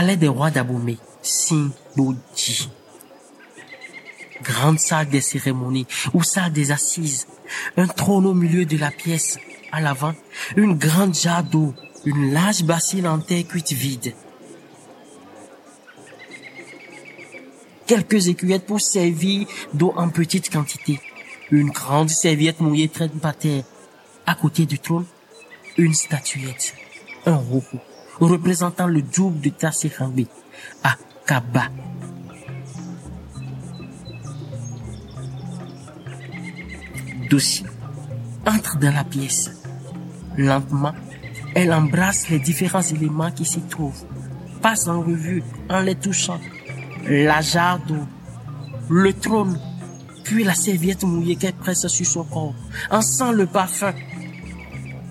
Palais des rois d'Abomey, Sindodi. Grande salle des cérémonies ou salle des assises. Un trône au milieu de la pièce. À l'avant, une grande jarre d'eau, une large bassine en terre cuite vide. Quelques écuyettes pour servir d'eau en petite quantité. Une grande serviette mouillée traîne par terre. À côté du trône, une statuette, un robot représentant le double de Tassi à Kaba. Dossier entre dans la pièce. Lentement, elle embrasse les différents éléments qui s'y trouvent, passe en revue en les touchant. La jarre d'eau, le trône, puis la serviette mouillée qu'elle presse sur son corps, en sent le parfum.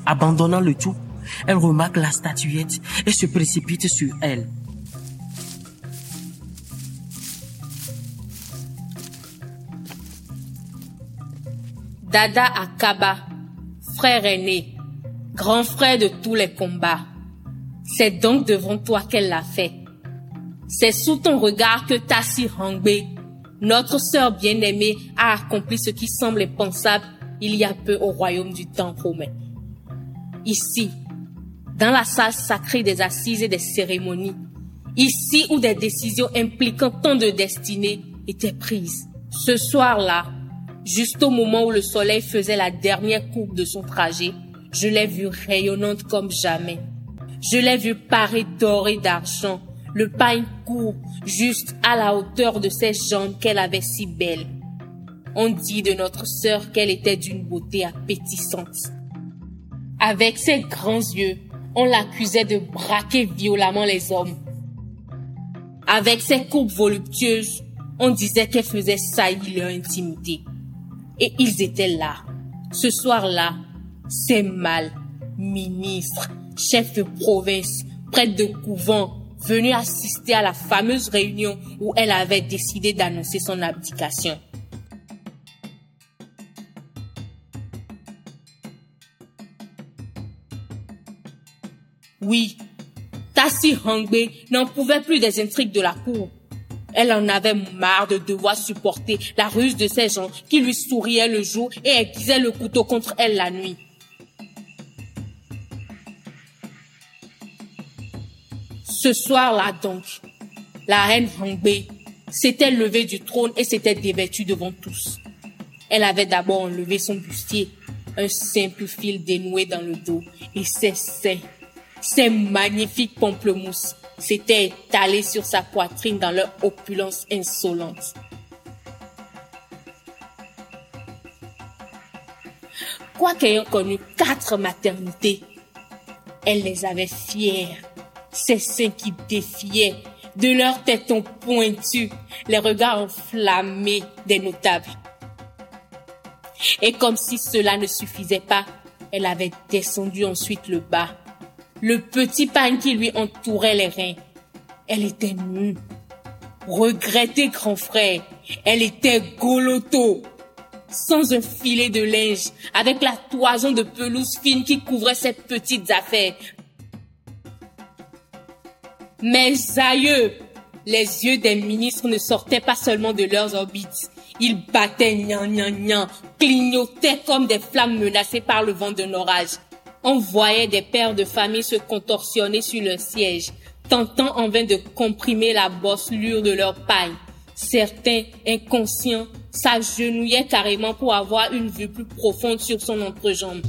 Abandonnant le tout, elle remarque la statuette et se précipite sur elle. Dada Akaba, frère aîné, grand frère de tous les combats. C'est donc devant toi qu'elle l'a fait. C'est sous ton regard que Tassi Hangbe, notre sœur bien-aimée, a accompli ce qui semble impensable il y a peu au royaume du temps romain. Ici, dans la salle sacrée des assises et des cérémonies, ici où des décisions impliquant tant de destinées étaient prises. Ce soir-là, juste au moment où le soleil faisait la dernière coupe de son trajet, je l'ai vue rayonnante comme jamais. Je l'ai vue parée d'or et d'argent, le pain court juste à la hauteur de ses jambes qu'elle avait si belles. On dit de notre sœur qu'elle était d'une beauté appétissante. Avec ses grands yeux, on l'accusait de braquer violemment les hommes. Avec ses coupes voluptueuses, on disait qu'elle faisait saillir leur intimité. Et ils étaient là. Ce soir-là, c'est mal, ministres, chefs de province, prêtres de couvent, venus assister à la fameuse réunion où elle avait décidé d'annoncer son abdication. Oui, Tassi Hangbe n'en pouvait plus des intrigues de la cour. Elle en avait marre de devoir supporter la ruse de ces gens qui lui souriaient le jour et aiguisaient le couteau contre elle la nuit. Ce soir-là donc, la reine Hangbe s'était levée du trône et s'était dévêtue devant tous. Elle avait d'abord enlevé son bustier, un simple fil dénoué dans le dos, et ses seins ces magnifiques pamplemousses s'étaient étalés sur sa poitrine dans leur opulence insolente. Quoiqu'ayant connu quatre maternités, elle les avait fières, ces seins qui défiaient, de leurs tétons pointus, les regards enflammés des notables. Et comme si cela ne suffisait pas, elle avait descendu ensuite le bas le petit pain qui lui entourait les reins. Elle était nue. Regretté grand frère, elle était goloto, sans un filet de linge, avec la toison de pelouse fine qui couvrait ses petites affaires. Mais aïeux, les yeux des ministres ne sortaient pas seulement de leurs orbites. Ils battaient gnan gnan gnan, clignotaient comme des flammes menacées par le vent d'un orage. On voyait des pères de famille se contorsionner sur leur siège, tentant en vain de comprimer la bosselure de leur paille. Certains, inconscients, s'agenouillaient carrément pour avoir une vue plus profonde sur son entrejambe.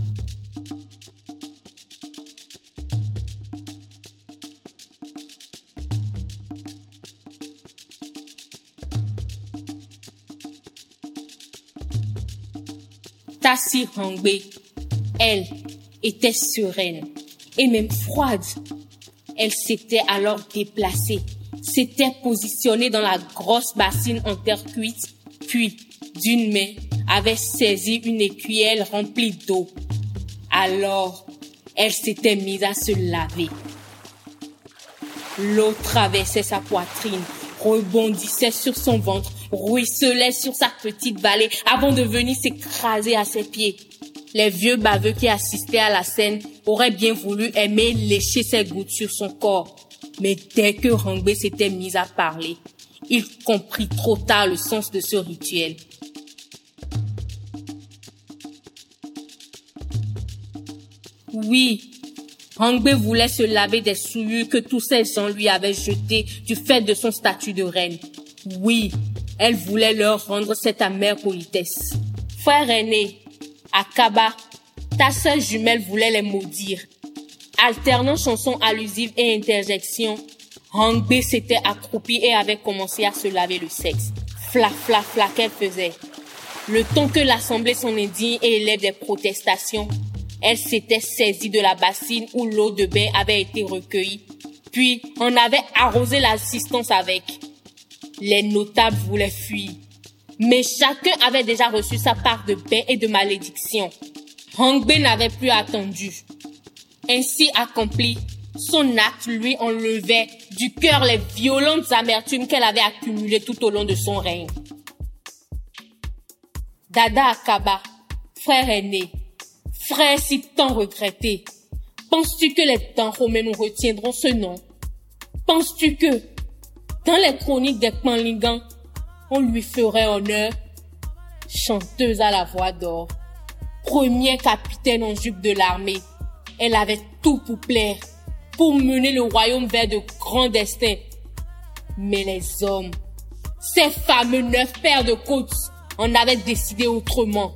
Tassi Hangbe, elle, était sereine et même froide. Elle s'était alors déplacée, s'était positionnée dans la grosse bassine en terre cuite, puis, d'une main, avait saisi une écuelle remplie d'eau. Alors, elle s'était mise à se laver. L'eau traversait sa poitrine, rebondissait sur son ventre, ruisselait sur sa petite vallée avant de venir s'écraser à ses pieds. Les vieux baveux qui assistaient à la scène auraient bien voulu aimer lécher ses gouttes sur son corps. Mais dès que Rangbe s'était mis à parler, il comprit trop tard le sens de ce rituel. Oui, Hangbe voulait se laver des souillures que tous ces gens lui avaient jetées du fait de son statut de reine. Oui, elle voulait leur rendre cette amère politesse. Frère aîné, Akaba, ta sœur jumelle voulait les maudire. Alternant chansons allusives et interjections, Hangbe s'était accroupi et avait commencé à se laver le sexe. Fla, fla, fla qu'elle faisait. Le temps que l'assemblée s'en indigne et élève des protestations, elle s'était saisie de la bassine où l'eau de bain avait été recueillie. Puis, on avait arrosé l'assistance avec. Les notables voulaient fuir. Mais chacun avait déjà reçu sa part de bain et de malédiction. Hangbe n'avait plus attendu. Ainsi accompli, son acte lui enlevait du cœur les violentes amertumes qu'elle avait accumulées tout au long de son règne. Dada Akaba, frère aîné, frère si tant regretté, penses-tu que les temps romains nous retiendront ce nom? Penses-tu que, dans les chroniques des Panlingans, on lui ferait honneur Chanteuse à la voix d'or, premier capitaine en jupe de l'armée, elle avait tout pour plaire, pour mener le royaume vers de grands destins. Mais les hommes, ces fameux neuf pères de côtes, en avaient décidé autrement.